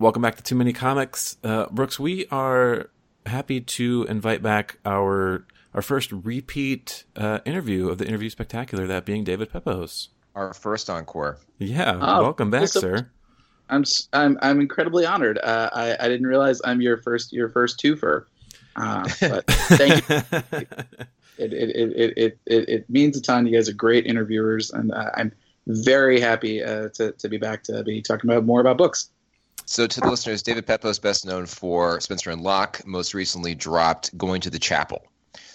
welcome back to Too Many Comics, uh, Brooks. We are happy to invite back our our first repeat uh, interview of the interview spectacular. That being David Pepose. Our first encore. Yeah, oh, welcome back, so, sir. I'm I'm I'm incredibly honored. Uh, I I didn't realize I'm your first your first twofer. Uh, but thank you. it, it, it, it, it, it means a ton. You guys are great interviewers, and uh, I'm very happy uh, to, to be back to be talking about more about books. So, to the listeners, David Pepose is best known for Spencer and Locke. Most recently, dropped "Going to the Chapel."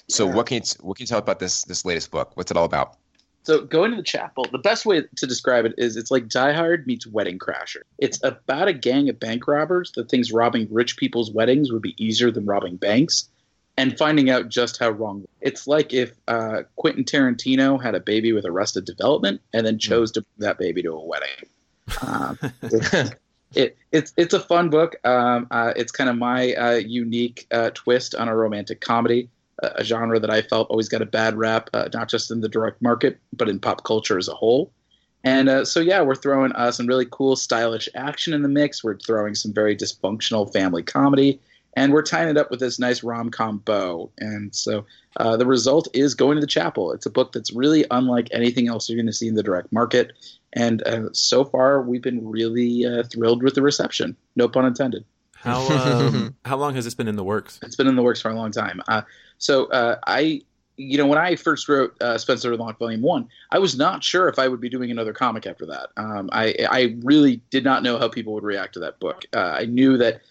So, yeah. what can you what can you tell about this this latest book? What's it all about? So, going to the chapel. The best way to describe it is it's like Die Hard meets Wedding Crasher. It's about a gang of bank robbers that thinks robbing rich people's weddings would be easier than robbing banks, and finding out just how wrong. It's like if uh, Quentin Tarantino had a baby with Arrested Development and then hmm. chose to bring that baby to a wedding. Um, it, it's it's a fun book. Um, uh, it's kind of my uh, unique uh, twist on a romantic comedy, a genre that I felt always got a bad rap, uh, not just in the direct market, but in pop culture as a whole. And uh, so, yeah, we're throwing uh, some really cool, stylish action in the mix. We're throwing some very dysfunctional family comedy, and we're tying it up with this nice rom com bow. And so, the result is Going to the Chapel. It's a book that's really unlike anything else you're going to see in the direct market. And uh, so far, we've been really uh, thrilled with the reception. No pun intended. How um, how long has this been in the works? It's been in the works for a long time. Uh, so uh, I, you know, when I first wrote uh, Spencer and Locke Volume One, I was not sure if I would be doing another comic after that. Um, I I really did not know how people would react to that book. Uh, I knew that.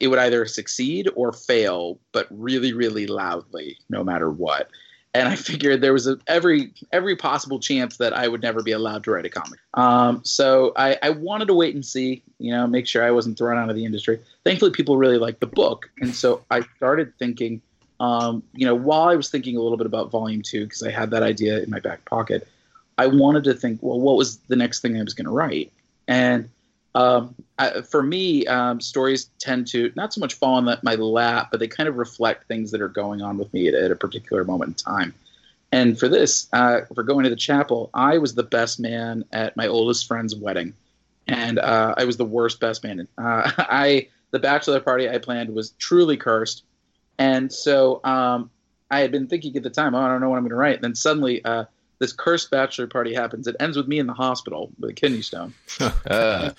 It would either succeed or fail, but really, really loudly, no matter what and I figured there was a, every every possible chance that I would never be allowed to write a comic. Um, so I, I, wanted to wait and see, you know, make sure I wasn't thrown out of the industry. Thankfully, people really liked the book, and so I started thinking, um, you know, while I was thinking a little bit about Volume Two because I had that idea in my back pocket, I wanted to think, well, what was the next thing I was going to write, and um, I, for me, um, stories tend to not so much fall on the, my lap, but they kind of reflect things that are going on with me at, at a particular moment in time. And for this, uh, for going to the chapel, I was the best man at my oldest friend's wedding, and uh, I was the worst best man. Uh, I the bachelor party I planned was truly cursed, and so um, I had been thinking at the time, oh, I don't know what I'm going to write. And then suddenly, uh, this cursed bachelor party happens. It ends with me in the hospital with a kidney stone. uh,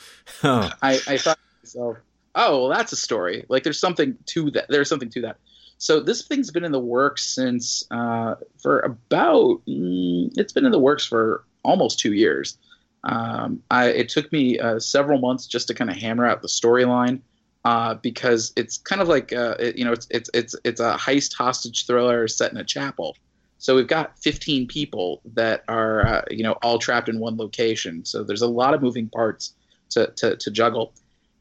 oh. I, I thought myself, oh, well, that's a story. Like there's something to that. There's something to that. So this thing's been in the works since uh, for about mm, it's been in the works for almost two years. Um, I, it took me uh, several months just to kind of hammer out the storyline uh, because it's kind of like uh, it, you know it's it's it's it's a heist hostage thriller set in a chapel. So we've got 15 people that are, uh, you know, all trapped in one location. So there's a lot of moving parts to, to, to juggle.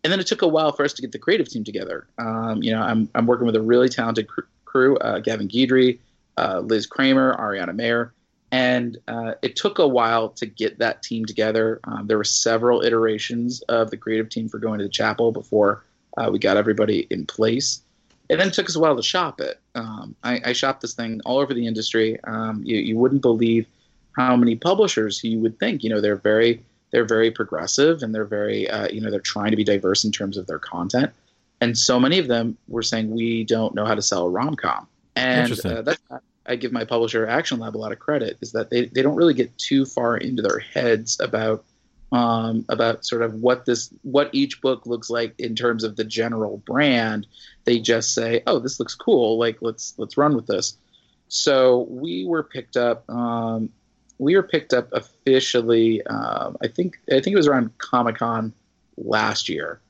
And then it took a while for us to get the creative team together. Um, you know, I'm, I'm working with a really talented cr- crew, uh, Gavin Guidry, uh, Liz Kramer, Ariana Maher. And uh, it took a while to get that team together. Um, there were several iterations of the creative team for going to the chapel before uh, we got everybody in place and then it took us a while to shop it. Um, I, I, shopped this thing all over the industry. Um, you, you wouldn't believe how many publishers you would think. You know, they're very they're very progressive and they're very uh, you know they're trying to be diverse in terms of their content. And so many of them were saying we don't know how to sell a rom com. And uh, that's I give my publisher Action Lab a lot of credit is that they, they don't really get too far into their heads about um, about sort of what this what each book looks like in terms of the general brand they just say oh this looks cool. Like let's let's run with this. So we were picked up um, we were picked up officially um, i think i think it was around comic-con last year.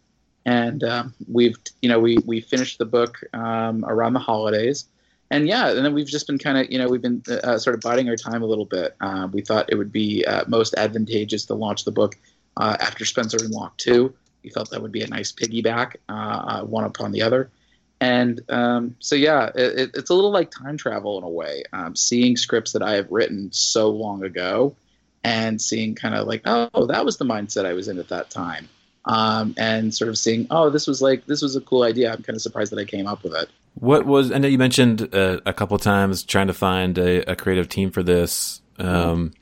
And um, we've you know we we finished the book um, around the holidays and yeah, and then we've just been kind of, you know, we've been uh, sort of biding our time a little bit. Uh, we thought it would be uh, most advantageous to launch the book uh, after Spencer and Locke 2. We felt that would be a nice piggyback, uh, uh, one upon the other. And um, so, yeah, it, it's a little like time travel in a way. Um, seeing scripts that I have written so long ago and seeing kind of like, oh, that was the mindset I was in at that time. Um, and sort of seeing, oh, this was like, this was a cool idea. I'm kind of surprised that I came up with it. What was? I know you mentioned uh, a couple times trying to find a, a creative team for this. Um,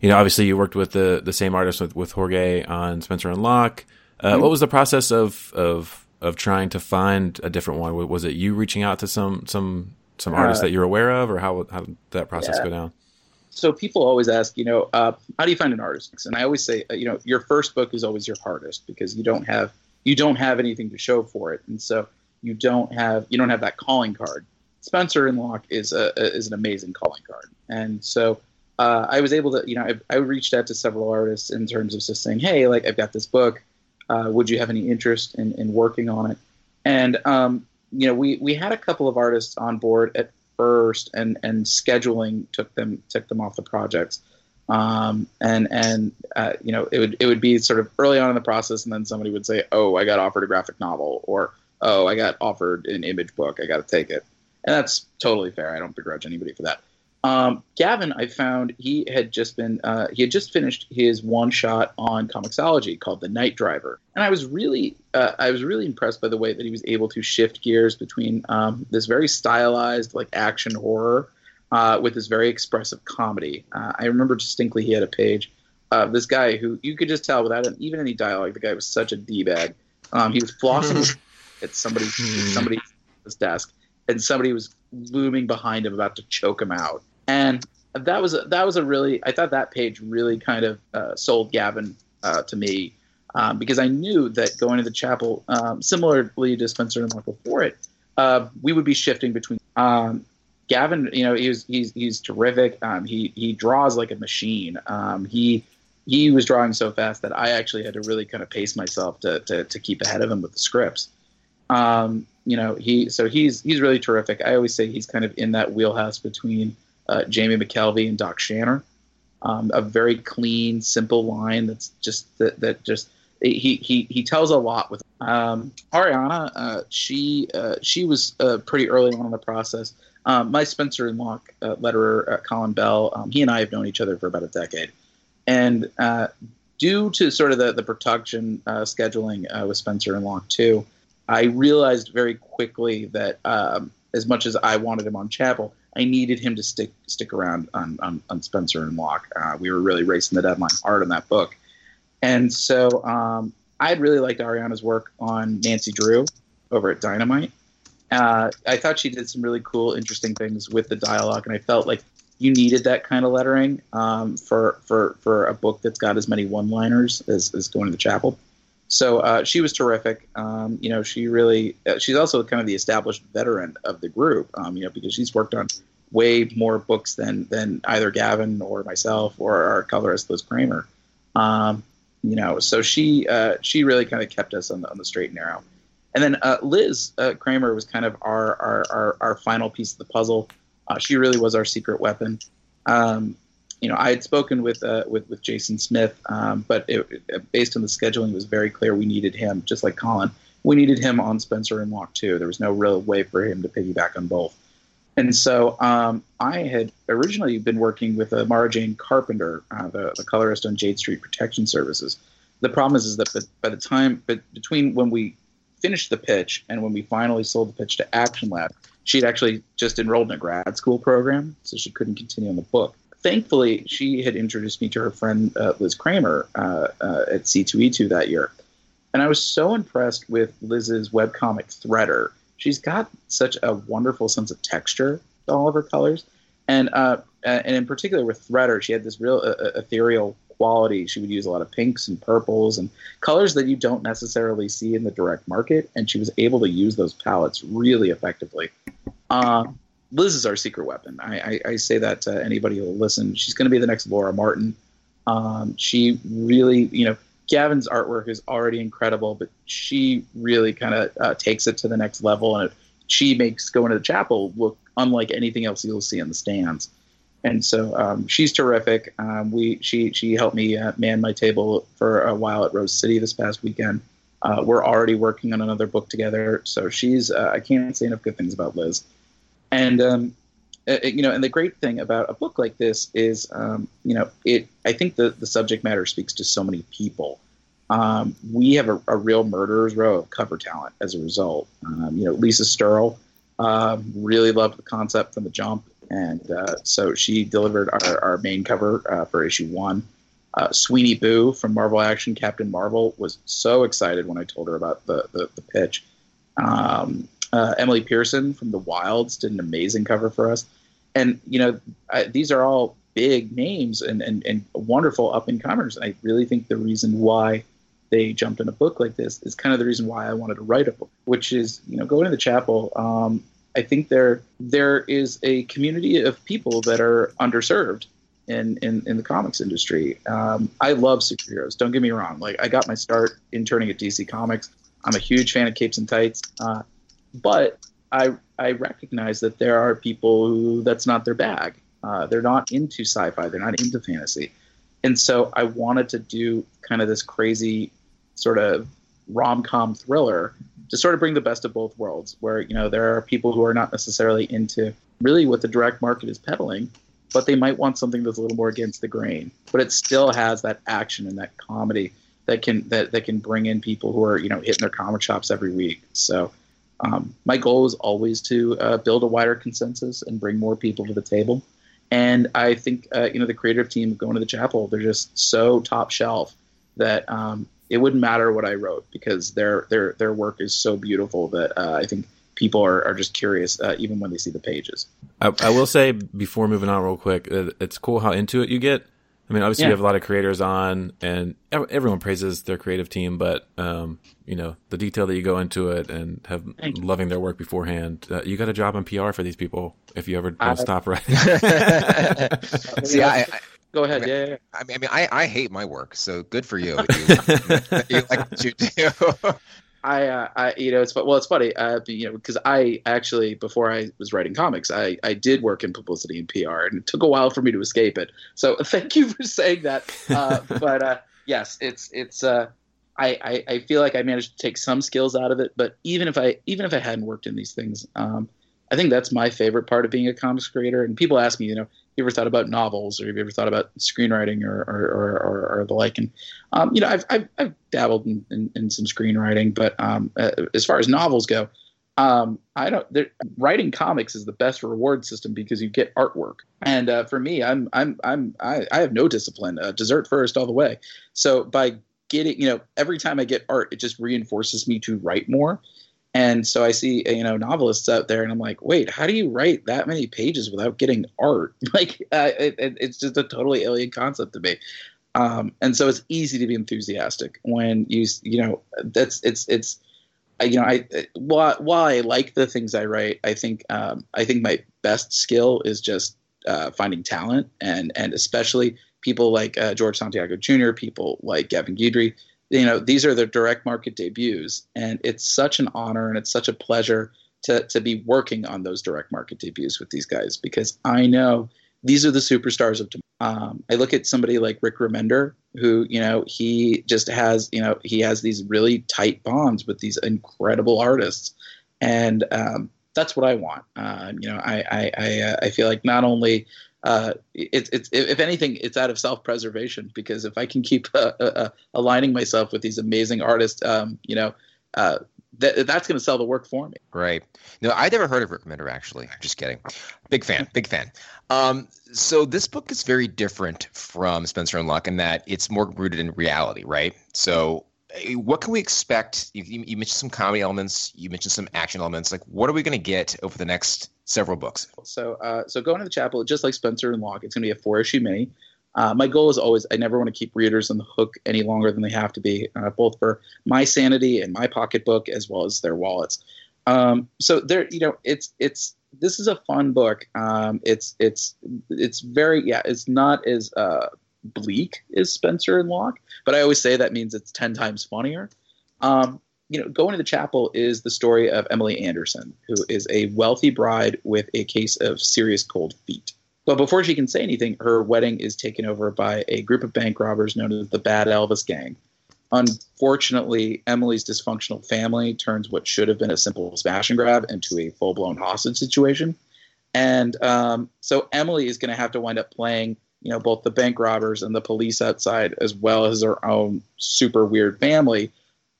you know, obviously you worked with the the same artist with with Jorge on Spencer and Locke. Uh, what was the process of of of trying to find a different one? Was it you reaching out to some some some artists Uh, that you're aware of, or how how did that process yeah. go down? so people always ask, you know, uh, how do you find an artist? And I always say, uh, you know, your first book is always your hardest because you don't have you don't have anything to show for it, and so you don't have you don't have that calling card. Spencer and Locke is a, a is an amazing calling card, and so uh, I was able to, you know, I, I reached out to several artists in terms of just saying, hey, like I've got this book, uh, would you have any interest in, in working on it? And um, you know, we we had a couple of artists on board at first, and and scheduling took them took them off the projects. Um, and and uh, you know, it would it would be sort of early on in the process, and then somebody would say, oh, I got offered a graphic novel, or oh, I got offered an image book, I got to take it, and that's totally fair. I don't begrudge anybody for that. Um, Gavin, I found he had just been uh, he had just finished his one shot on Comixology called The Night Driver, and I was really uh, I was really impressed by the way that he was able to shift gears between um, this very stylized like action horror uh, with this very expressive comedy. Uh, I remember distinctly he had a page of this guy who you could just tell without even any dialogue, the guy was such a d bag. Um, he was flossing at somebody's Hmm. somebody's desk, and somebody was looming behind him about to choke him out and that was a, that was a really I thought that page really kind of uh, sold Gavin uh, to me um, because I knew that going to the chapel, um, similarly to Spencer and Mark before it, uh, we would be shifting between. Um, Gavin, you know, he's he's he's terrific. Um, he he draws like a machine. Um, he he was drawing so fast that I actually had to really kind of pace myself to to, to keep ahead of him with the scripts. Um, you know, he so he's he's really terrific. I always say he's kind of in that wheelhouse between uh, Jamie McKelvie and Doc Shaner. Um, a very clean, simple line that's just that, that just he he he tells a lot with um, Ariana. Uh, she uh, she was uh, pretty early on in the process. Um, my Spencer and Locke uh, letterer, uh, Colin Bell, um, he and I have known each other for about a decade, and uh, due to sort of the the production scheduling with Spencer and Locke too, I realized very quickly that um, as much as I wanted him on Chapel, I needed him to stick stick around on on, on Spencer and Locke. Uh, we were really racing the deadline hard on that book, and so um, I really liked Ariana's work on Nancy Drew over at Dynamite. Uh, I thought she did some really cool, interesting things with the dialogue, and I felt like you needed that kind of lettering um, for for for a book that's got as many one-liners as, as going to the chapel. So uh, she was terrific. Um, you know, she really uh, she's also kind of the established veteran of the group. Um, you know, because she's worked on way more books than than either Gavin or myself or our colorist Liz Kramer. Um, you know, so she uh, she really kind of kept us on the on the straight and narrow. And then uh, Liz uh, Kramer was kind of our, our our our final piece of the puzzle. Uh, she really was our secret weapon. Um, you know, I had spoken with uh, with with Jason Smith, um, but it, based on the scheduling, it was very clear we needed him, just like Colin. We needed him on Spencer and Locke too. There was no real way for him to piggyback on both. And so um, I had originally been working with uh, Mara Jane Carpenter, uh, the, the colorist on Jade Street Protection Services. The problem is, is that by the time, but between when we finished the pitch and when we finally sold the pitch to Action Lab, she'd actually just enrolled in a grad school program, so she couldn't continue on the book. Thankfully, she had introduced me to her friend uh, Liz Kramer uh, uh, at C2E2 that year. And I was so impressed with Liz's webcomic Threader. She's got such a wonderful sense of texture to all of her colors. And, uh, and in particular with Threader, she had this real uh, uh, ethereal quality. She would use a lot of pinks and purples and colors that you don't necessarily see in the direct market. And she was able to use those palettes really effectively. Uh, Liz is our secret weapon. I, I, I say that to anybody who will listen. She's going to be the next Laura Martin. Um, she really, you know, Gavin's artwork is already incredible, but she really kind of uh, takes it to the next level, and it, she makes going to the chapel look unlike anything else you'll see in the stands. And so um, she's terrific. Um, we she she helped me uh, man my table for a while at Rose City this past weekend. Uh, we're already working on another book together, so she's uh, I can't say enough good things about Liz. And um, uh, you know, and the great thing about a book like this is, um, you know, it. I think the the subject matter speaks to so many people. Um, we have a, a real murderers row of cover talent as a result. Um, you know, Lisa Sterle um, really loved the concept from the jump, and uh, so she delivered our, our main cover uh, for issue one. Uh, Sweeney Boo from Marvel Action Captain Marvel was so excited when I told her about the the, the pitch. Um, uh, Emily Pearson from The Wilds did an amazing cover for us, and you know I, these are all big names and and, and wonderful up and comers. I really think the reason why they jumped in a book like this is kind of the reason why I wanted to write a book, which is you know going to the chapel. Um, I think there there is a community of people that are underserved in in, in the comics industry. Um, I love superheroes. Don't get me wrong. Like I got my start interning at DC Comics. I'm a huge fan of capes and tights, uh, but I I recognize that there are people who that's not their bag. Uh, they're not into sci-fi. They're not into fantasy, and so I wanted to do kind of this crazy sort of rom-com thriller to sort of bring the best of both worlds where you know there are people who are not necessarily into really what the direct market is peddling but they might want something that's a little more against the grain but it still has that action and that comedy that can that, that can bring in people who are you know hitting their comic shops every week so um, my goal is always to uh, build a wider consensus and bring more people to the table and i think uh, you know the creative team going to the chapel they're just so top shelf that um, it wouldn't matter what I wrote because their their their work is so beautiful that uh, I think people are, are just curious uh, even when they see the pages. I, I, will say before moving on real quick, it's cool how into it you get. I mean, obviously yeah. you have a lot of creators on, and everyone praises their creative team, but um, you know the detail that you go into it and have loving their work beforehand. Uh, you got a job in PR for these people if you ever don't stop writing. See, I, I Go ahead. I mean, yeah, yeah. I mean, I mean, I, I hate my work, so good for you. you, you like what you do. I, uh, I, you know, it's well, it's funny, uh, you know, because I actually before I was writing comics, I, I did work in publicity and PR, and it took a while for me to escape it. So thank you for saying that. Uh, but uh, yes, it's it's. Uh, I, I, I feel like I managed to take some skills out of it, but even if I even if I hadn't worked in these things, um, I think that's my favorite part of being a comics creator. And people ask me, you know, you ever thought about novels or have you ever thought about screenwriting or, or, or, or the like? And, um, you know, I've, I've, I've dabbled in, in, in, some screenwriting, but um, uh, as far as novels go, um, I don't. Writing comics is the best reward system because you get artwork. And uh, for me, I'm I'm I'm I, I have no discipline. Uh, dessert first, all the way. So by getting, you know, every time I get art, it just reinforces me to write more. And so I see, you know, novelists out there, and I'm like, wait, how do you write that many pages without getting art? Like, uh, it, it's just a totally alien concept to me. Um, and so it's easy to be enthusiastic when you, you know, that's it's it's, you know, I while, while I like the things I write, I think um, I think my best skill is just uh, finding talent, and and especially people like uh, George Santiago Jr., people like Gavin Guidry you know these are their direct market debuts and it's such an honor and it's such a pleasure to, to be working on those direct market debuts with these guys because i know these are the superstars of tomorrow. Um, i look at somebody like rick remender who you know he just has you know he has these really tight bonds with these incredible artists. And um, that's what i want. Um, you know i I, I, uh, I feel like not only uh, it's it's if anything, it's out of self-preservation because if I can keep uh, uh, uh aligning myself with these amazing artists, um, you know, uh, that that's going to sell the work for me. Right. No, I'd never heard of Rick Remender actually. Just kidding. Big fan. Big fan. Um, so this book is very different from Spencer and Locke in that it's more rooted in reality, right? So eh, what can we expect? You, you mentioned some comedy elements. You mentioned some action elements. Like, what are we going to get over the next several books. So, uh, so going to the chapel, just like Spencer and Locke, it's going to be a four issue mini. Uh, my goal is always I never want to keep readers on the hook any longer than they have to be, uh, both for my sanity and my pocketbook as well as their wallets. Um, so there, you know, it's it's this is a fun book. Um, it's it's it's very yeah, it's not as uh, bleak as Spencer and Locke, but I always say that means it's ten times funnier. Um, you know, going to the chapel is the story of Emily Anderson, who is a wealthy bride with a case of serious cold feet. But before she can say anything, her wedding is taken over by a group of bank robbers known as the Bad Elvis Gang. Unfortunately, Emily's dysfunctional family turns what should have been a simple smash and grab into a full blown hostage situation. And um, so Emily is going to have to wind up playing, you know, both the bank robbers and the police outside, as well as her own super weird family.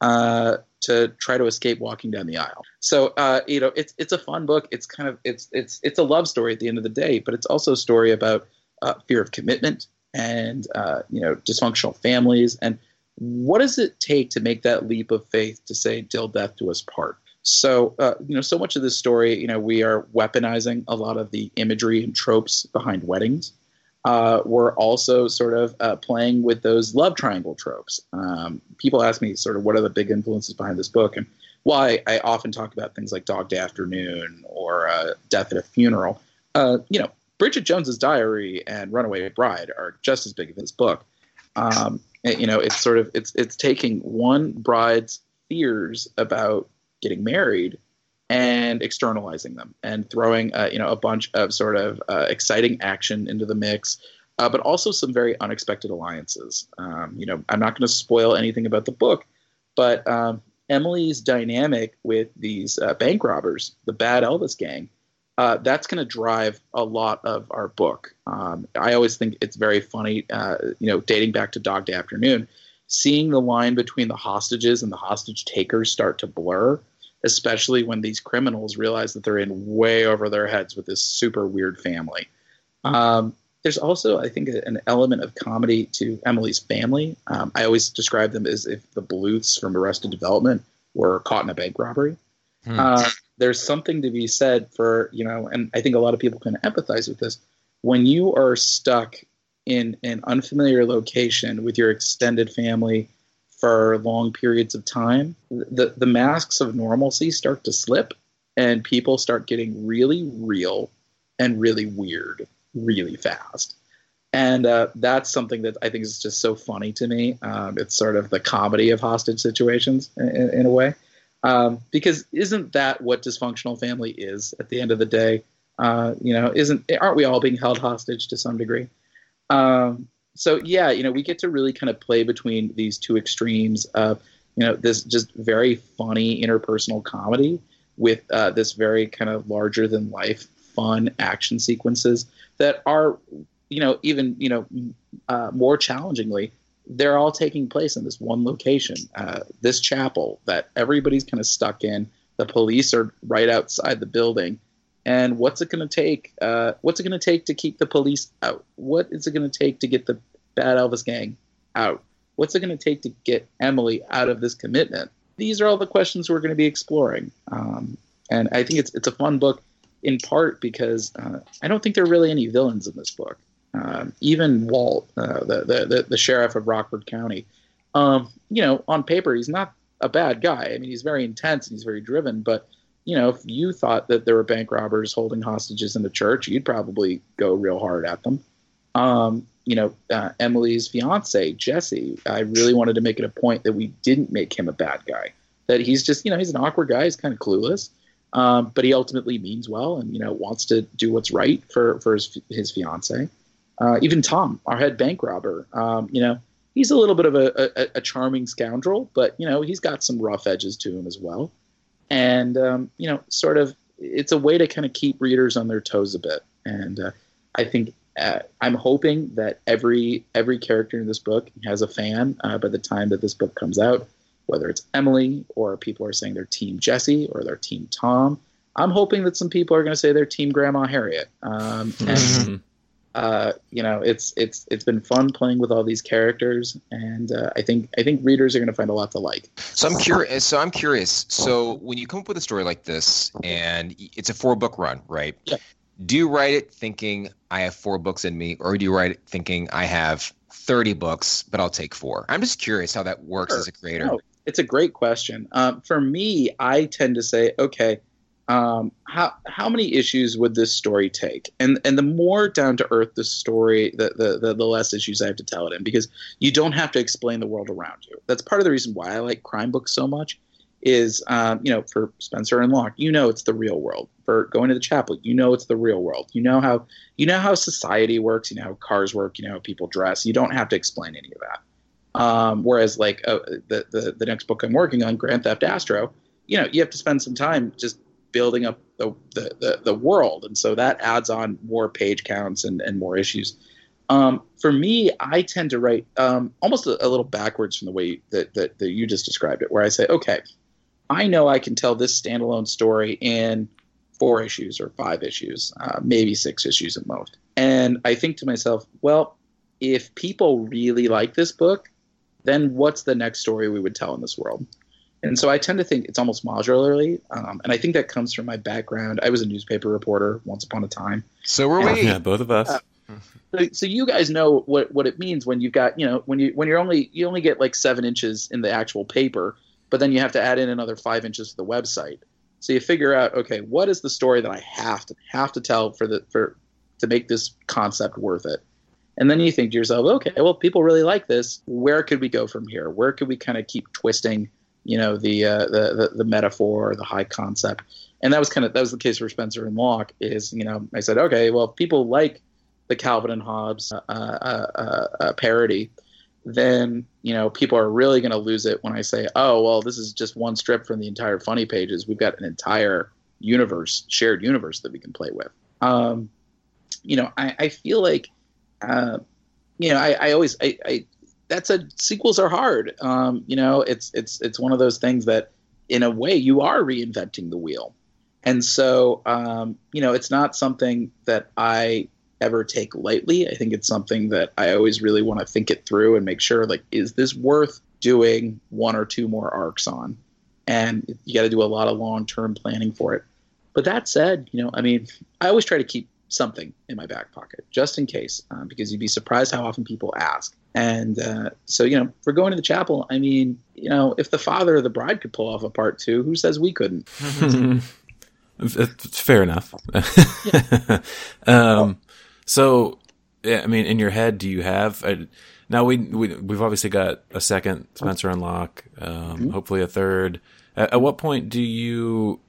Uh, to try to escape walking down the aisle. So uh, you know, it's it's a fun book. It's kind of it's it's it's a love story at the end of the day, but it's also a story about uh, fear of commitment and uh, you know dysfunctional families and what does it take to make that leap of faith to say till death do us part so uh, you know so much of this story you know we are weaponizing a lot of the imagery and tropes behind weddings uh, we're also sort of uh, playing with those love triangle tropes um, people ask me sort of what are the big influences behind this book and why I often talk about things like Dog Day Afternoon or uh, Death at a Funeral. Uh, you know, Bridget Jones's Diary and Runaway Bride are just as big of this book. Um, you know, it's sort of it's it's taking one bride's fears about getting married and externalizing them and throwing uh, you know a bunch of sort of uh, exciting action into the mix, uh, but also some very unexpected alliances. Um, you know, I'm not going to spoil anything about the book, but um, Emily's dynamic with these uh, bank robbers, the Bad Elvis gang, uh, that's going to drive a lot of our book. Um, I always think it's very funny, uh, you know, dating back to Dog Day Afternoon, seeing the line between the hostages and the hostage takers start to blur, especially when these criminals realize that they're in way over their heads with this super weird family. Um, there's also, I think, an element of comedy to Emily's family. Um, I always describe them as if the Bluths from Arrested Development were caught in a bank robbery. Hmm. Uh, there's something to be said for, you know, and I think a lot of people can empathize with this. When you are stuck in an unfamiliar location with your extended family for long periods of time, the, the masks of normalcy start to slip and people start getting really real and really weird really fast. And uh, that's something that I think is just so funny to me. Um, it's sort of the comedy of hostage situations in, in a way. Um, because isn't that what dysfunctional family is at the end of the day? Uh, you know, isn't aren't we all being held hostage to some degree? Um, so yeah, you know, we get to really kind of play between these two extremes of you know this just very funny interpersonal comedy with uh, this very kind of larger than life fun action sequences that are, you know, even you know, uh, more challengingly, they're all taking place in this one location, uh, this chapel that everybody's kind of stuck in. The police are right outside the building, and what's it going to take? Uh, what's it going to take to keep the police out? What is it going to take to get the bad Elvis gang out? What's it going to take to get Emily out of this commitment? These are all the questions we're going to be exploring, um, and I think it's it's a fun book in part because uh, I don't think there are really any villains in this book. Um, even Walt, uh, the, the, the sheriff of Rockford County, um, you know, on paper he's not a bad guy. I mean, he's very intense and he's very driven. But you know, if you thought that there were bank robbers holding hostages in the church, you'd probably go real hard at them. Um, you know, uh, Emily's fiance Jesse, I really wanted to make it a point that we didn't make him a bad guy. That he's just, you know, he's an awkward guy. He's kind of clueless. Um, but he ultimately means well and you know wants to do what's right for for his his fiance. Uh, even Tom, our head bank robber, um, you know, he's a little bit of a, a, a, charming scoundrel, but you know he's got some rough edges to him as well. And um, you know, sort of, it's a way to kind of keep readers on their toes a bit. And uh, I think uh, I'm hoping that every every character in this book has a fan uh, by the time that this book comes out whether it's Emily or people are saying they're Team Jesse or they're Team Tom. I'm hoping that some people are going to say they're Team Grandma Harriet. Um, and mm-hmm. Uh, you know, it's it's it's been fun playing with all these characters, and uh, I think I think readers are going to find a lot to like. So I'm curious. So I'm curious. So when you come up with a story like this, and it's a four book run, right? Yeah. Do you write it thinking I have four books in me, or do you write it thinking I have 30 books, but I'll take four? I'm just curious how that works sure. as a creator. No, it's a great question. Um, for me, I tend to say, okay, um, how how many issues would this story take? And and the more down to earth the story, the, the, the the less issues I have to tell it in because you don't have to explain the world around you. That's part of the reason why I like crime books so much. Is um, you know for Spencer and Locke, you know it's the real world. For going to the chapel, you know it's the real world. You know how you know how society works. You know how cars work. You know how people dress. You don't have to explain any of that. Um, whereas like uh, the, the the next book I'm working on, Grand Theft Astro, you know, you have to spend some time just building up the, the, the, the world. And so that adds on more page counts and, and more issues. Um, for me, I tend to write um, almost a, a, little backwards from the way that, that, that you just described it, where I say, okay, I know I can tell this standalone story in four issues or five issues, uh, maybe six issues at most. And I think to myself, well, if people really like this book, then what's the next story we would tell in this world? And so I tend to think it's almost modularly, um, and I think that comes from my background. I was a newspaper reporter once upon a time. So were we. Yeah, both of us. Uh, so, so you guys know what, what it means when you've got you know when you when you're only you only get like seven inches in the actual paper, but then you have to add in another five inches to the website. So you figure out okay, what is the story that I have to have to tell for the for to make this concept worth it? And then you think to yourself, okay, well, people really like this. Where could we go from here? Where could we kind of keep twisting, you know, the, uh, the, the the metaphor, the high concept? And that was kind of that was the case for Spencer and Locke. Is you know, I said, okay, well, if people like the Calvin and Hobbes uh, uh, uh, uh, parody, then you know people are really going to lose it when I say, "Oh, well, this is just one strip from the entire funny pages. We've got an entire universe, shared universe that we can play with." Um, you know, I, I feel like, uh, you know, I, I always, I, I, that's a sequels are hard. Um, you know, it's it's it's one of those things that, in a way, you are reinventing the wheel, and so um, you know, it's not something that I ever take lightly. I think it's something that I always really want to think it through and make sure like is this worth doing one or two more arcs on? And you got to do a lot of long-term planning for it. But that said, you know, I mean, I always try to keep something in my back pocket just in case, uh, because you'd be surprised how often people ask. And uh, so, you know, for going to the chapel, I mean, you know, if the father of the bride could pull off a part two, who says we couldn't? it's fair enough. um, so, yeah, I mean, in your head, do you have uh, now? We, we we've obviously got a second Spencer and Locke, um, mm-hmm. hopefully a third. At, at, what point do you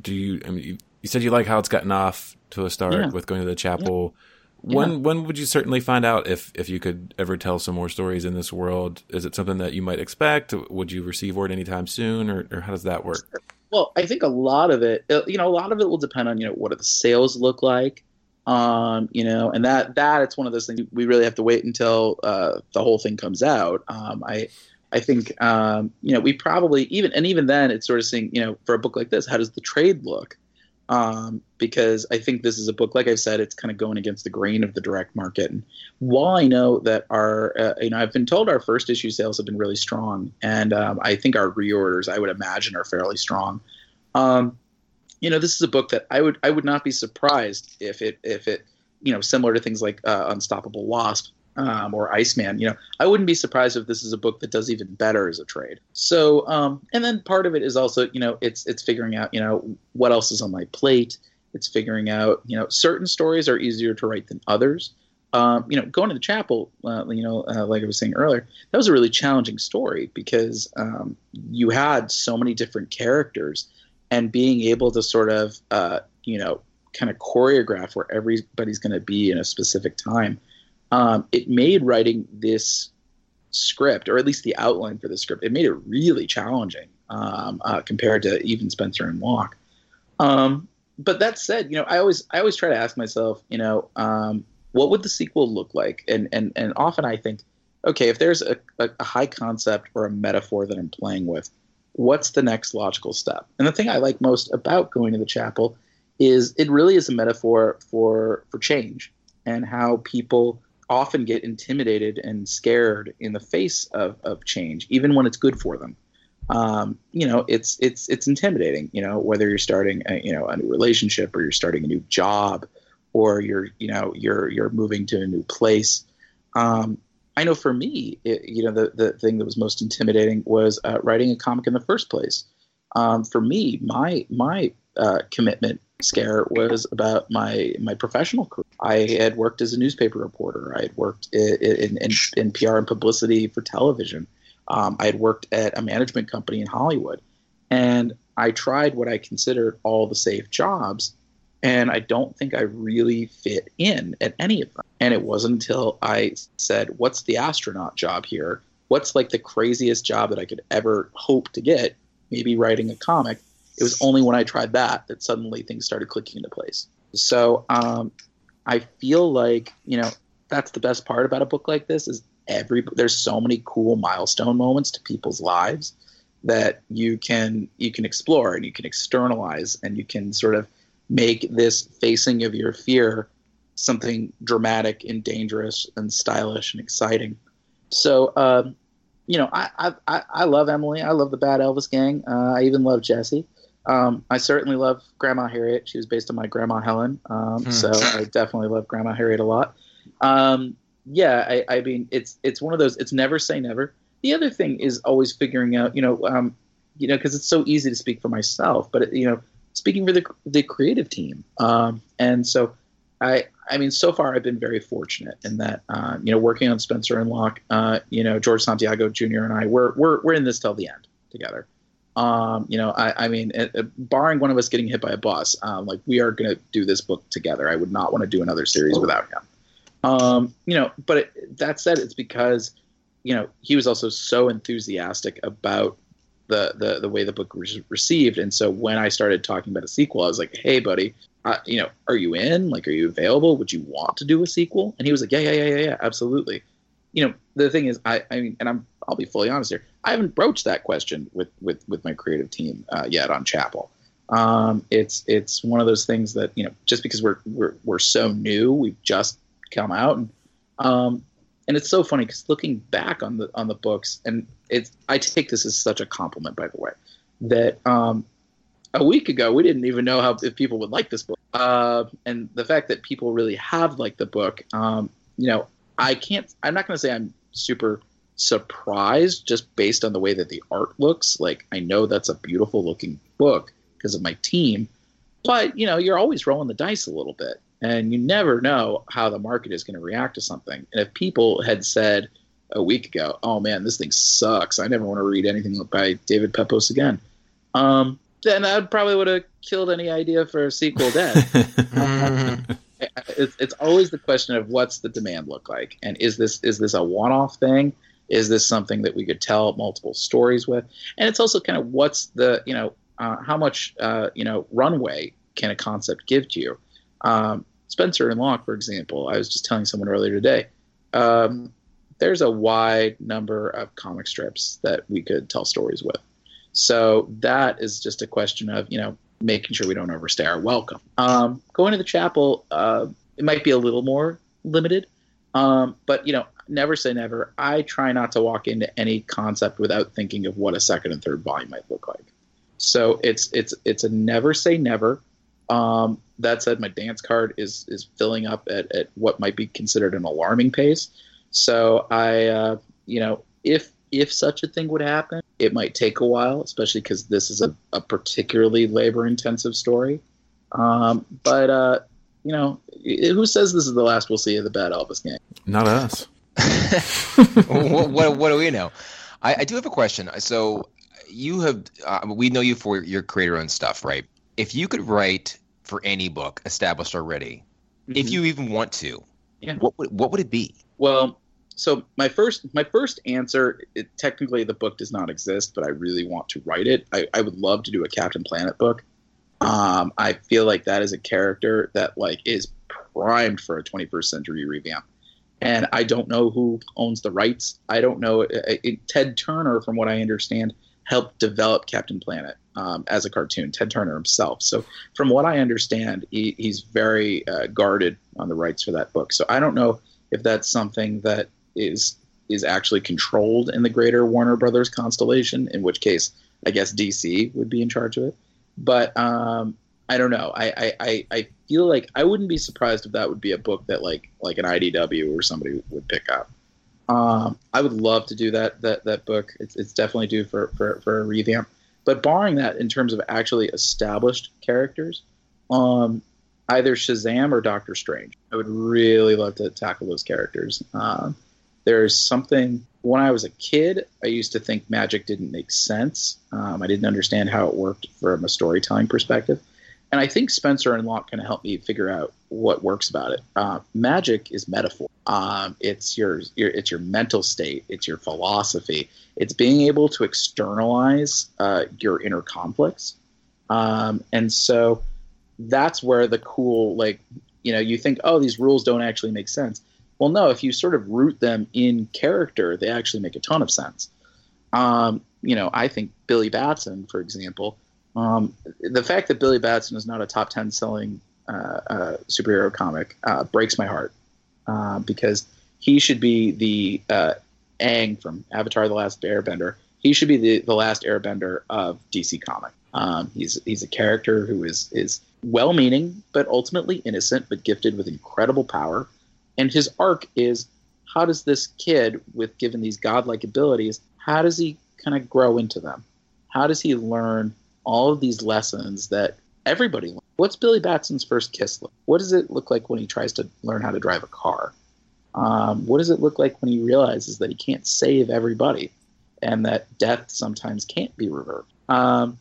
do you? I mean, you, said you like how it's gotten off to a start yeah. with going to the chapel. Yeah. When yeah. when would you certainly find out if if you could ever tell some more stories in this world? Is it something that you might expect? Would you receive word anytime soon, or, or how does that work? Well, I think a lot of it, you know, a lot of it will depend on you know what do the sales look like um, you know, and that that it's one of those things we really have to wait until uh, the whole thing comes out. Um, I I think um, you know we probably even and even then it's sort of saying you know for a book like this, how does the trade look? Um, because I think this is a book, like I've said, it's kind of going against the grain of the direct market. And while I know that our, uh, you know, I've been told our first issue sales have been really strong, and um, I think our reorders, I would imagine, are fairly strong. Um, you know, this is a book that I would I would not be surprised if it if it you know similar to things like uh, Unstoppable Wasp um, or Iceman. You know, I wouldn't be surprised if this is a book that does even better as a trade. So, um, and then part of it is also you know it's it's figuring out you know what else is on my plate. It's figuring out you know certain stories are easier to write than others. Um, you know, going to the chapel, uh, you know, uh, like I was saying earlier, that was a really challenging story because um, you had so many different characters and being able to sort of uh, you know kind of choreograph where everybody's going to be in a specific time um, it made writing this script or at least the outline for the script it made it really challenging um, uh, compared to even spencer and Locke. Um, but that said you know i always i always try to ask myself you know um, what would the sequel look like and and and often i think okay if there's a, a, a high concept or a metaphor that i'm playing with what's the next logical step? And the thing I like most about going to the chapel is it really is a metaphor for for change and how people often get intimidated and scared in the face of, of change, even when it's good for them. Um, you know, it's it's it's intimidating. You know, whether you're starting a, you know a new relationship or you're starting a new job, or you're you know you're you're moving to a new place. Um, I know for me, it, you know, the, the thing that was most intimidating was uh, writing a comic in the first place. Um, for me, my my uh, commitment scare was about my my professional career. I had worked as a newspaper reporter. I had worked in, in, in, PR and publicity for television. Um, I had worked at a management company in Hollywood, and I tried what I considered all the safe jobs and I don't think I really fit in at any of them. And it wasn't until I said, What's the astronaut job here? What's like the craziest job that I could ever hope to get? Maybe writing a comic. It was only when I tried that that suddenly things started clicking into place. So um, I feel like, you know, that's the best part about a book like this is every there's so many cool milestone moments to people's lives that you can you can explore and you can externalize and you can sort of make this facing of your fear something dramatic and dangerous and stylish and exciting. So, um, you know, I, I I love Emily. I love the Bad Elvis Gang. Uh, I even love Jesse. Um, I certainly love Grandma Harriet. She was based on my Grandma Helen, um, hmm. so I definitely love Grandma Harriet a lot. Um, yeah, I, I, mean, it's it's one of those. It's never say never. The other thing is always figuring out, you know, um, you know, because it's so easy to speak for myself, but it, you know, speaking for the the creative team, um, and so I I mean, so far I've been very fortunate in that, uh, you know, working on Spencer and Locke, uh, you know, George Santiago Jr. and I, we're we're we're in this till the end together. Um, you know, I, I mean, it, it, barring one of us getting hit by a bus, um, like we are going to do this book together. I would not want to do another series without him. Um, you know, but it, that said, it's because, you know, he was also so enthusiastic about the the the way the book was received, and so when I started talking about a sequel, I was like, "Hey, buddy, uh, you know, are you in? Like, are you available? Would you want to do a sequel?" And he was like, "Yeah, yeah, yeah, yeah, yeah, absolutely." You know, the thing is, I I mean, and I'm I'll be fully honest here. I haven't broached that question with with with my creative team uh, yet on Chapel. Um, it's it's one of those things that you know, just because we're we're we're so new, we've just come out, and um, and it's so funny because looking back on the on the books, and it's I take this as such a compliment, by the way, that um, a week ago we didn't even know how if people would like this book, uh, and the fact that people really have liked the book, um, you know, I can't. I'm not going to say I'm super surprised just based on the way that the art looks. Like I know that's a beautiful looking book because of my team, but you know you're always rolling the dice a little bit, and you never know how the market is going to react to something. And if people had said a week ago, "Oh man, this thing sucks. I never want to read anything by David Pepose again," um, then that probably would have killed any idea for a sequel dead. it's, it's always the question of what's the demand look like, and is this is this a one-off thing? Is this something that we could tell multiple stories with? And it's also kind of what's the you know uh, how much uh, you know runway can a concept give to you? Um, Spencer and Locke, for example, I was just telling someone earlier today. Um, there's a wide number of comic strips that we could tell stories with. So that is just a question of you know making sure we don't overstay our welcome. Um, going to the chapel, uh, it might be a little more limited, um, but you know never say never. I try not to walk into any concept without thinking of what a second and third volume might look like. So it's it's it's a never say never. Um, that said, my dance card is is filling up at, at what might be considered an alarming pace. So I, uh, you know, if if such a thing would happen, it might take a while, especially because this is a, a particularly labor intensive story. Um, but uh, you know, who says this is the last we'll see of the Bad Elvis gang? Not us. what, what, what, do we know? I, I, do have a question. So you have uh, we know you for your creator owned stuff, right? If you could write for any book established already, mm-hmm. if you even want to, yeah. what would what would it be? Well, so my first my first answer, it, technically the book does not exist, but I really want to write it. I, I would love to do a Captain Planet book. Um, I feel like that is a character that like is primed for a 21st century revamp and I don't know who owns the rights. I don't know. It, it, Ted Turner, from what I understand, helped develop Captain Planet um, as a cartoon. Ted Turner himself. So, from what I understand, he, he's very uh, guarded on the rights for that book. So, I don't know if that's something that is is actually controlled in the greater Warner Brothers constellation. In which case, I guess DC would be in charge of it. But um, I don't know. I, I, I feel like I wouldn't be surprised if that would be a book that like like an IDW or somebody would pick up. Um, I would love to do that that that book. It's, it's definitely due for, for for a revamp. But barring that, in terms of actually established characters, um, either Shazam or Doctor Strange, I would really love to tackle those characters. Um, there's something when I was a kid, I used to think magic didn't make sense. Um, I didn't understand how it worked from a storytelling perspective and I think Spencer and Locke kind of help me figure out what works about it. Uh, magic is metaphor. Um, it's your, your it's your mental state. It's your philosophy. It's being able to externalize uh, your inner conflicts, um, and so that's where the cool like you know you think oh these rules don't actually make sense. Well, no, if you sort of root them in character, they actually make a ton of sense. Um, you know, I think Billy Batson, for example um, the fact that Billy Batson is not a top ten selling uh, uh, superhero comic uh, breaks my heart uh, because he should be the uh, Aang from Avatar: The Last Airbender. He should be the, the last Airbender of DC Comic. Um, he's he's a character who is is well-meaning but ultimately innocent, but gifted with incredible power. And his arc is how does this kid, with given these godlike abilities, how does he kind of grow into them? How does he learn all of these lessons that everybody learns? What's Billy Batson's first kiss look? What does it look like when he tries to learn how to drive a car? Um, what does it look like when he realizes that he can't save everybody and that death sometimes can't be reversed? Um,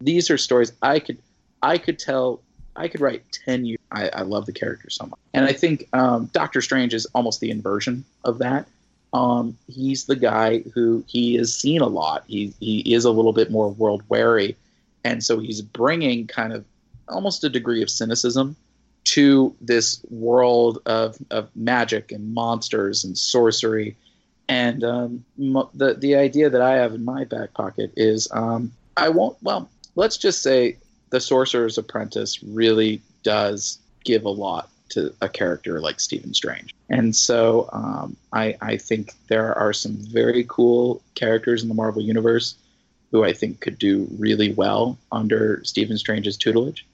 these are stories I could I could tell I could write ten years. I, I love the character so much, and I think um, Doctor Strange is almost the inversion of that. Um, he's the guy who he has seen a lot. He he is a little bit more world weary, and so he's bringing kind of almost a degree of cynicism to this world of of magic and monsters and sorcery. And um, the the idea that I have in my back pocket is um, I won't. Well, let's just say the Sorcerer's Apprentice really does give a lot to a character like Stephen Strange. And so um, I, I think there are some very cool characters in the Marvel Universe who I think could do really well under Stephen Strange's tutelage.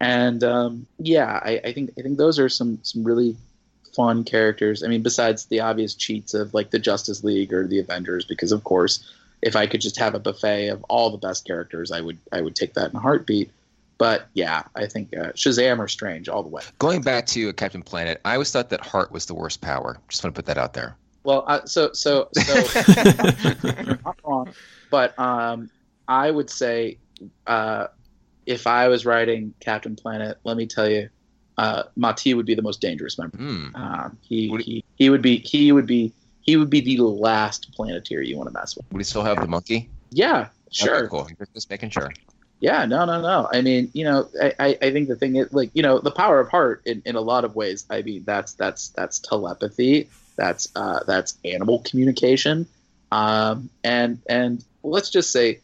And um, yeah, I, I, think I think those are some some really fun characters. I mean, besides the obvious cheats of like the Justice League or the Avengers, because of course, if I could just have a buffet of all the best characters, I would I would take that in a heartbeat. But yeah, I think uh, Shazam or Strange all the way. Going back to Captain Planet, I always thought that Heart was the worst power. Just want to put that out there. Well, uh, so so so not wrong, but um, I would say uh, if I was writing Captain Planet, let me tell you, uh, Ma-Ti would be the most dangerous member. Mm. Um, he, would he he would be he would be he would be the last Planeteer you want to mess with. Would he still have yeah. the monkey? Yeah, sure. Okay, cool. Just making sure. Yeah, no, no, no. I mean, you know, I, I think the thing is, like, you know, the power of heart in, in a lot of ways. I mean, that's that's that's telepathy. That's uh, that's animal communication. Um, and and let's just say,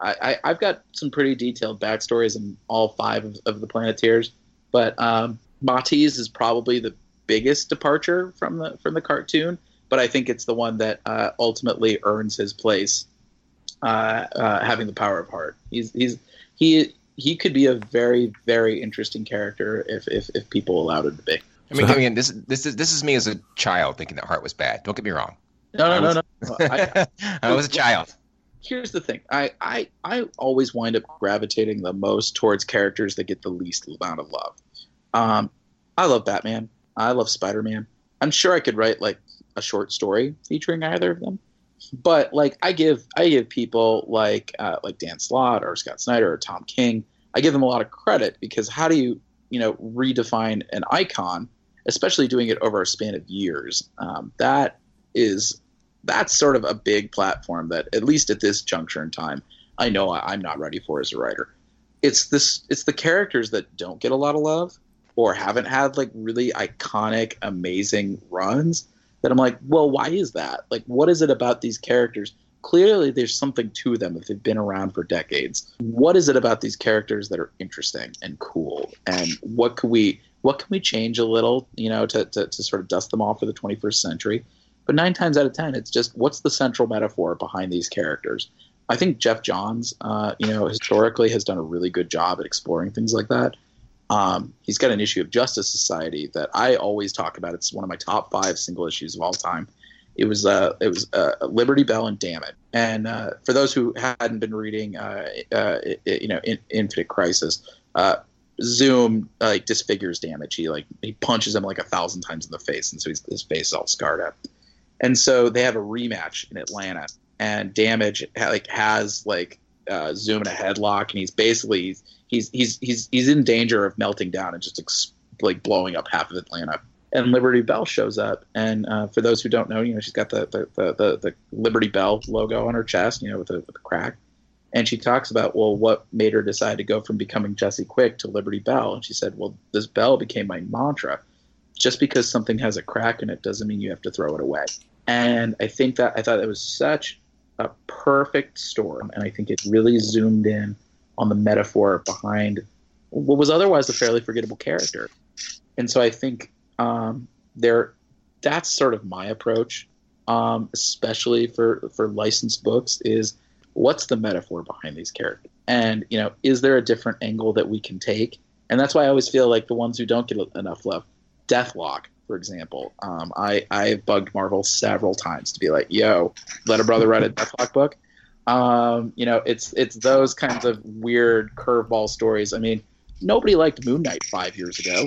I, have got some pretty detailed backstories in all five of, of the Planeteers, but um, Ma-Ti's is probably the biggest departure from the from the cartoon. But I think it's the one that uh, ultimately earns his place uh, uh, having the power of heart. He's he's he he could be a very very interesting character if if, if people allowed him to be. I mean, so, again, this this is this is me as a child thinking that Heart was bad. Don't get me wrong. No, no, was, no, no. I, I was a child. Here's the thing. I, I I always wind up gravitating the most towards characters that get the least amount of love. Um, I love Batman. I love Spider Man. I'm sure I could write like a short story featuring either of them but like I give I give people like uh, like Dan Slott or Scott Snyder or Tom King, I give them a lot of credit because how do you you know redefine an icon, especially doing it over a span of years? Um, that is that's sort of a big platform that at least at this juncture in time, I know I, I'm not ready for as a writer. It's this it's the characters that don't get a lot of love or haven't had like really iconic, amazing runs that I'm like, well, why is that? Like, what is it about these characters? Clearly, there's something to them if they've been around for decades. What is it about these characters that are interesting and cool? And what can we what can we change a little, you know, to, to, to sort of dust them off for the 21st century? But nine times out of ten, it's just what's the central metaphor behind these characters? I think Geoff Johns, uh, you know, historically has done a really good job at exploring things like that. Um, he's got an issue of Justice Society that I always talk about. It's one of my top five single issues of all time. It was uh, it was uh, Liberty Belle and Damage. And uh, for those who hadn't been reading, uh, uh, you know, in, Infinite Crisis, uh, Zoom like disfigures Damage. He like he punches him like a thousand times in the face, and so his face is all scarred up. And so they have a rematch in Atlanta, and Damage like has like Zoom in a headlock, and he's basically he's he's he's he's in danger of melting down and just ex- like blowing up half of Atlanta. And Liberty Belle shows up, and uh, for those who don't know, you know she's got the the, the, the, the Liberty Bell logo on her chest, you know, with the, with the crack. And she talks about, well, what made her decide to go from becoming Jesse Quick to Liberty Belle? And she said, well, this bell became my mantra. Just because something has a crack in it doesn't mean you have to throw it away. And I think that I thought that was such a perfect story, and I think it really zoomed in on the metaphor behind what was otherwise a fairly forgettable character. And so I think um, there, that's sort of my approach, um, especially for for licensed books. Is what's the metaphor behind these characters, and you know, is there a different angle that we can take? And that's why I always feel like the ones who don't get enough love, Deathlok for example. Um, I I bugged Marvel several times to be like, "Yo, let a brother write a Deathlok book." Um, you know, it's it's those kinds of weird curveball stories. I mean, nobody liked Moon Knight five years ago.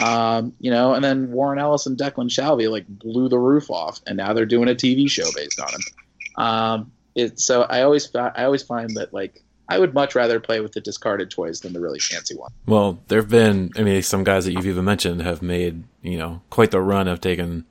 Um, you know, and then Warren Ellis and Declan Shalvey like blew the roof off, and now they're doing a TV show based on him. Um, it, so I always I always find that like I would much rather play with the discarded toys than the really fancy one. Well, there have been, I mean, some guys that you've even mentioned have made, you know, quite the run of taking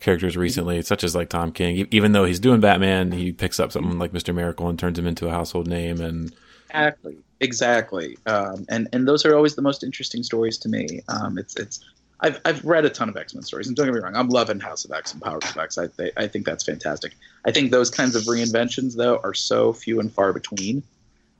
characters recently, such as like Tom King. Even though he's doing Batman, he picks up something like Mister Miracle and turns him into a household name. And exactly, exactly. Um, and and those are always the most interesting stories to me. Um, it's it's. I've, I've read a ton of X Men stories, and don't get me wrong, I'm loving House of X and Powers of X. I, I think that's fantastic. I think those kinds of reinventions, though, are so few and far between.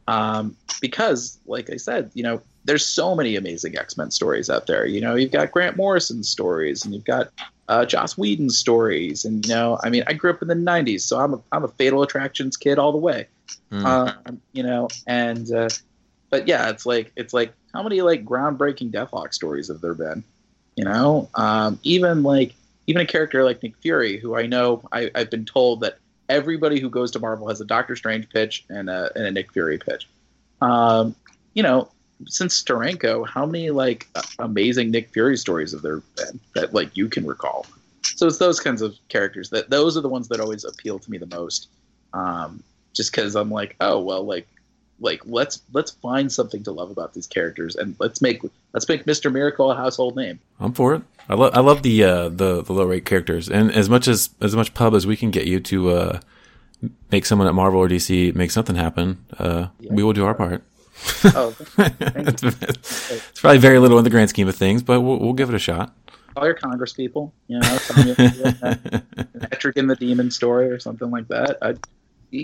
Um, because, like I said, you know, there's so many amazing X Men stories out there. You know, you've got Grant Morrison stories, and you've got uh, Joss Whedon stories, and you know, I mean, I grew up in the '90s, so I'm a I'm a Fatal Attractions kid all the way. Mm. Um, you know, and uh, but yeah, it's like it's like how many like groundbreaking Deathlok stories have there been? You know, um, even like even a character like Nick Fury, who I know I, I've been told that everybody who goes to Marvel has a Doctor Strange pitch and a, and a Nick Fury pitch. Um, you know, since Steranko, how many like amazing Nick Fury stories have there been that like you can recall? So it's those kinds of characters that those are the ones that always appeal to me the most. Um, just because I'm like, oh well, like like let's let's find something to love about these characters and let's make let's make Mister Miracle a household name. I'm for it. I love I love the uh, the the low rate characters and as much as as much pub as we can get you to uh, make someone at Marvel or DC make something happen, uh, yeah. we will do our part oh, it's, it's, probably very little in the grand scheme of things, but we'll, we'll give it a shot. All your Congress people, you know, Patrick and the Demon story or something like that. I'd,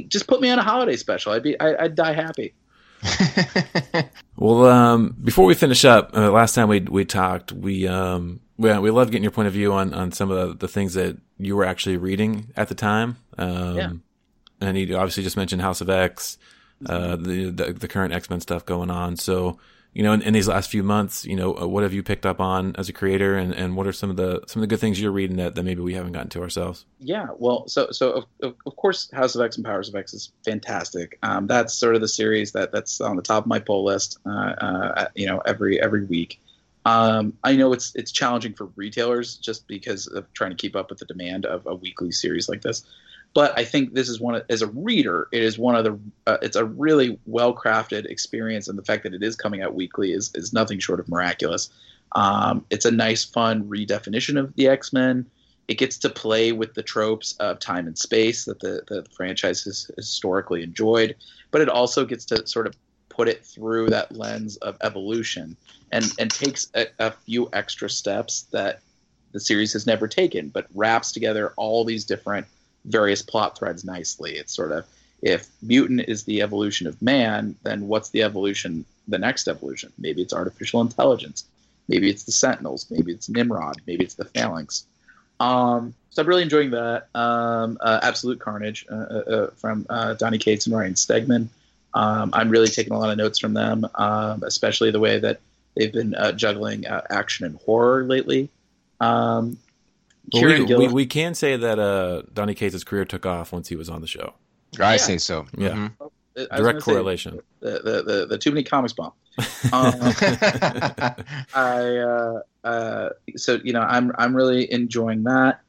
just put me on a holiday special. I'd be, I, would die happy. well, um, before we finish up, uh, last time we we talked, we um, we we loved getting your point of view on on some of the, the things that you were actually reading at the time. Um, yeah. And you obviously just mentioned House of X uh, the, the, the current X Men stuff going on. So you know, in, in, these last few months, you know, uh, what have you picked up on as a creator, and, and what are some of the some of the good things you're reading that, that maybe we haven't gotten to ourselves? Yeah, well, so so of, of course, House of X and Powers of X is fantastic. Um, that's sort of the series that that's on the top of my poll list. Uh, uh, you know, every every week. Um, I know it's it's challenging for retailers just because of trying to keep up with the demand of a weekly series like this but I think this is one of, as a reader, it is one of the uh, it's a really well crafted experience, and the fact that it is coming out weekly is is nothing short of miraculous. Um, it's a nice, fun redefinition of the X Men. It gets to play with the tropes of time and space that the, the franchise has historically enjoyed, but it also gets to sort of put it through that lens of evolution and and takes a, a few extra steps that the series has never taken, but wraps together all these different various plot threads nicely. It's sort of if mutant is the evolution of man, then what's the evolution, the next evolution? Maybe it's artificial intelligence. Maybe it's the Sentinels. Maybe it's Nimrod. Maybe it's the Phalanx. Um, so I'm really enjoying that. Um, uh, Absolute Carnage uh, uh, uh from uh, Donny Cates and Ryan Stegman. Um, I'm really taking a lot of notes from them, um, especially the way that they've been uh, juggling action and horror lately. Um, we, we, we, can say that uh, Donny Cates' career took off once he was on the show. I yeah. say so. Yeah. Mm-hmm. Direct correlation. The, the, the, the, too many comics bomb. Um, I uh, uh, so you know I'm I'm really enjoying that.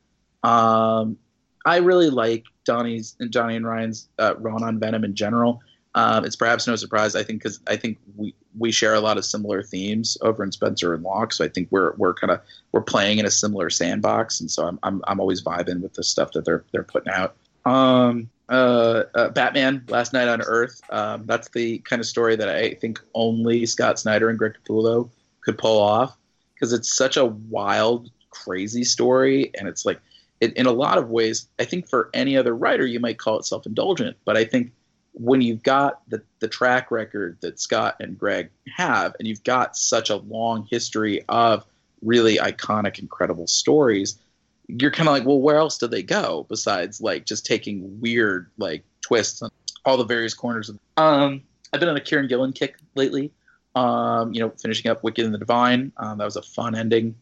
Um, I really like Donny's and Donny and Ryan's uh, run on Venom in general. Um, it's perhaps no surprise, I think, because I think we, we share a lot of similar themes over in Spencer and Locke. So I think we're we're kind of we're playing in a similar sandbox, and so I'm I'm, I'm always vibing with the stuff that they're they're putting out. Um, uh, uh, Batman: Last Knight on Earth. Um, that's the kind of story that I think only Scott Snyder and Greg Capullo could pull off because it's such a wild, crazy story, and it's like it, in a lot of ways. I think for any other writer, you might call it self-indulgent, but I think when you've got the, the track record that Scott and Greg have, and you've got such a long history of really iconic, incredible stories, you're kind of like, well, where else do they go besides like just taking weird like twists on all the various corners of. Um, I've been on a Kieron Gillen kick lately. Um, you know, finishing up Wicked and the Divine. Um, that was a fun ending,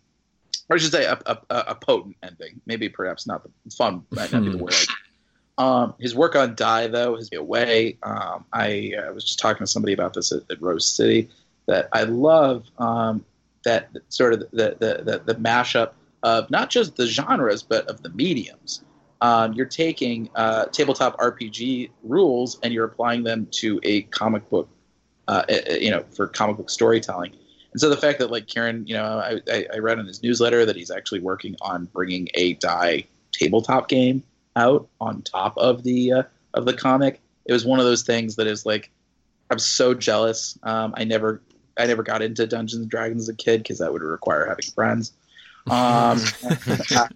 or I should say a, a, a potent ending. Maybe perhaps not the fun might not be the word. Um, his work on Die though has been away. Um, I uh, was just talking to somebody about this at, at Rose City. That I love um, that sort of the the, the the mashup of not just the genres but of the mediums. Um, you're taking uh, tabletop RPG rules and you're applying them to a comic book, uh, you know, for comic book storytelling. And so the fact that like Kieron, you know, I, I, I read in his newsletter that he's actually working on bringing a die tabletop game out on top of the uh, of the comic. It was one of those things that is like, I'm so jealous. Um, I never I never got into Dungeons and Dragons as a kid because that would require having friends. Um, I,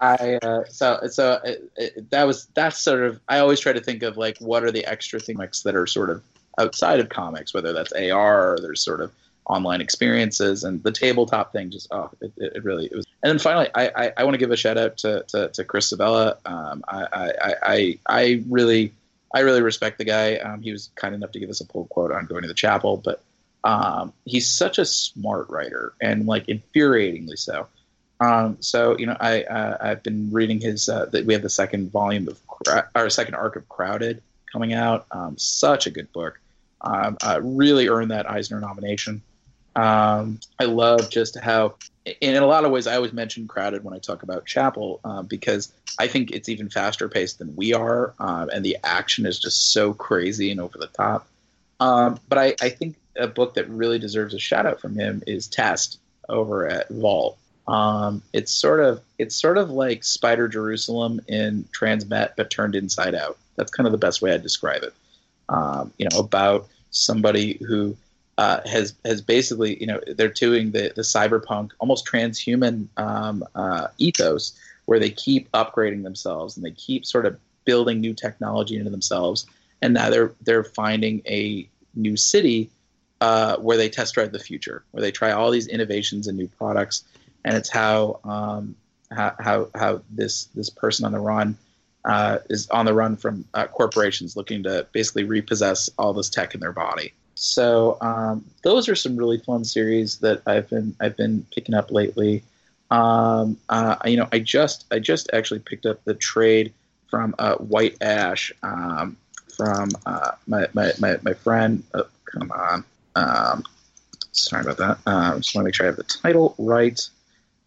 I uh, so so it, it, that was that's sort of I always try to think of like what are the extra things that are sort of outside of comics, whether that's AR or there's sort of online experiences and the tabletop thing. Just oh, it, it really it was. And then finally, I I, I want to give a shout out to to, to Chris Sebela. Um, I, I I I really I really respect the guy. Um, he was kind enough to give us a pull quote on going to the chapel, but um, he's such a smart writer and like infuriatingly so. Um, so you know, I uh, I've been reading his. Uh, that we have the second volume of our second arc of Crowded coming out. Um, such a good book. Um, uh, really earned that Eisner nomination. Um, I love just how, in a lot of ways, I always mention Crowded when I talk about Chapel uh, because I think it's even faster paced than we are, um, and the action is just so crazy and over the top. Um, but I, I think a book that really deserves a shout out from him is Test over at Vault. Um, it's sort of it's sort of like Spider Jerusalem in Transmet, but turned inside out. That's kind of the best way I'd describe it. Um, you know, about somebody who uh, has has basically you know they're doing the the cyberpunk almost transhuman um, uh, ethos where they keep upgrading themselves and they keep sort of building new technology into themselves, and now they're they're finding a new city uh, where they test drive the future, where they try all these innovations and new products, and it's how um, how, how, how this this person on the run uh, is on the run from uh, corporations looking to basically repossess all this tech in their body. So um, those are some really fun series that I've been I've been picking up lately. Um, uh, you know, I just I just actually picked up the trade from uh, White Ash um, from uh, my, my, my, my friend. Oh, come on. Um, sorry about that. Uh, just want to make sure I have the title right.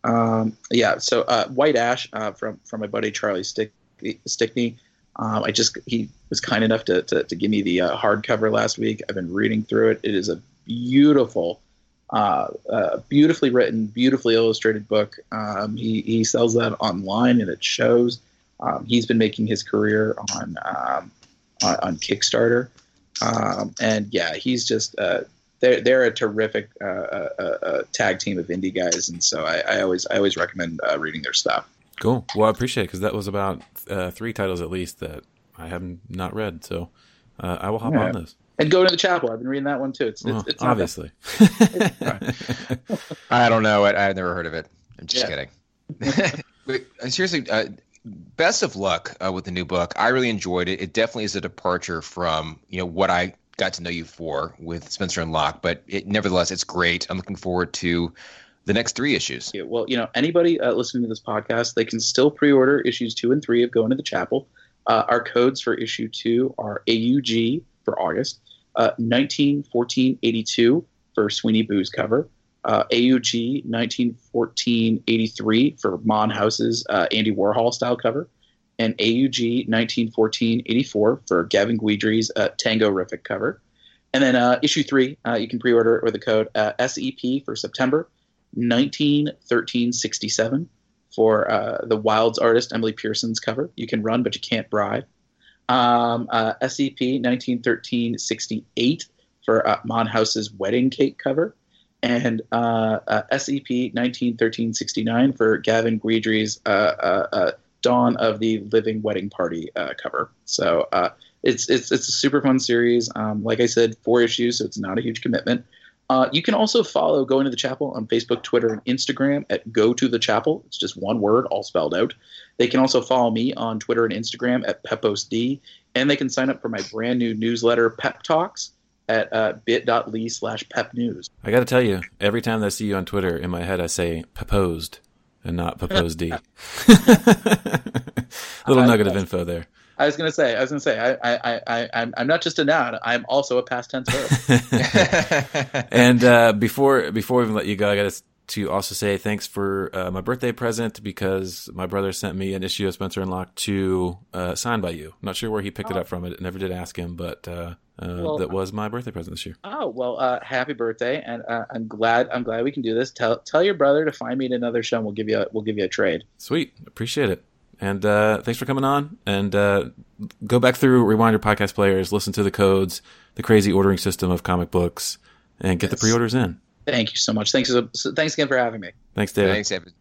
Um, yeah, so uh, White Ash uh, from from my buddy Charlie Stick, Stickney. Um, I just he was kind enough to, to, to give me the uh, hardcover last week. I've been reading through it. It is a beautiful, uh, uh, beautifully written, beautifully illustrated book. Um, he he sells that online and it shows. Um, he's been making his career on um, on, on, Kickstarter, um, and yeah, he's just uh, they're they're a terrific uh, uh, tag team of indie guys, and so I, I always I always recommend reading their stuff. Cool. Well, I appreciate it because that was about three titles at least that I have not not read, so uh, I will hop yeah. on this. And go to the chapel. I've been reading that one too. It's, well, it's obviously. I don't know it. I've never heard of it. I'm just yeah. kidding. but, uh, seriously, uh, best of luck with the new book. I really enjoyed it. It definitely is a departure from you know what I got to know you for with Spencer and Locke, but it, nevertheless, it's great. I'm looking forward to the next three issues. Yeah, well, you know, anybody uh, listening to this podcast, they can still pre-order issues two and three of Going to the Chapel. Uh, our codes for issue two are AUG for August, uh, 191482 for Sweeney Boo's cover, uh, AUG 191483 for Mon House's uh, Andy Warhol style cover, and AUG 1914-84 for Gavin Guidry's uh, Tango-rific cover. And then uh, issue three, uh, you can pre-order it with the code uh, SEP for September 1913-67 for uh, the Wilds artist Emily Pearson's cover. You can run, but you can't bribe. Um, uh, SEP 1913-68 for uh, Mon House's wedding cake cover. And SEP 1913-69 for Gavin Guidry's Dawn of the Living Wedding Party uh, cover. So uh, it's it's it's a super fun series. Um, like I said, four issues, so it's not a huge commitment. Uh, you can also follow Going to the Chapel on Facebook, Twitter, and Instagram at Go to the Chapel. It's just one word, all spelled out. They can also follow me on Twitter and Instagram at PeposeD, and they can sign up for my brand new newsletter, Pep Talks, at uh, bit.ly slash pep news. I got to tell you, every time I see you on Twitter, in my head I say proposed and not proposed D. Little nugget of info there. I was gonna say, I was gonna say, I, I, I, I'm, I'm not just a noun. I'm also a past tense verb. and uh, before, before we even let you go, I got to also say thanks for uh, my birthday present because my brother sent me an issue of Spencer and Locke to uh, signed by you. I'm not sure where he picked oh. it up from. I never did ask him, but uh, uh, well, that was my birthday present this year. Oh well, uh, happy birthday! And uh, I'm glad I'm glad we can do this. Tell tell your brother to find me at another show. and We'll give you a, we'll give you a trade. Sweet, appreciate it. And uh, thanks for coming on. And uh, go back through, rewind your podcast players, listen to the codes, the crazy ordering system of comic books, and get yes. the pre-orders in. Thank you so much. Thanks. Thanks again for having me. Thanks, David. Thanks, David.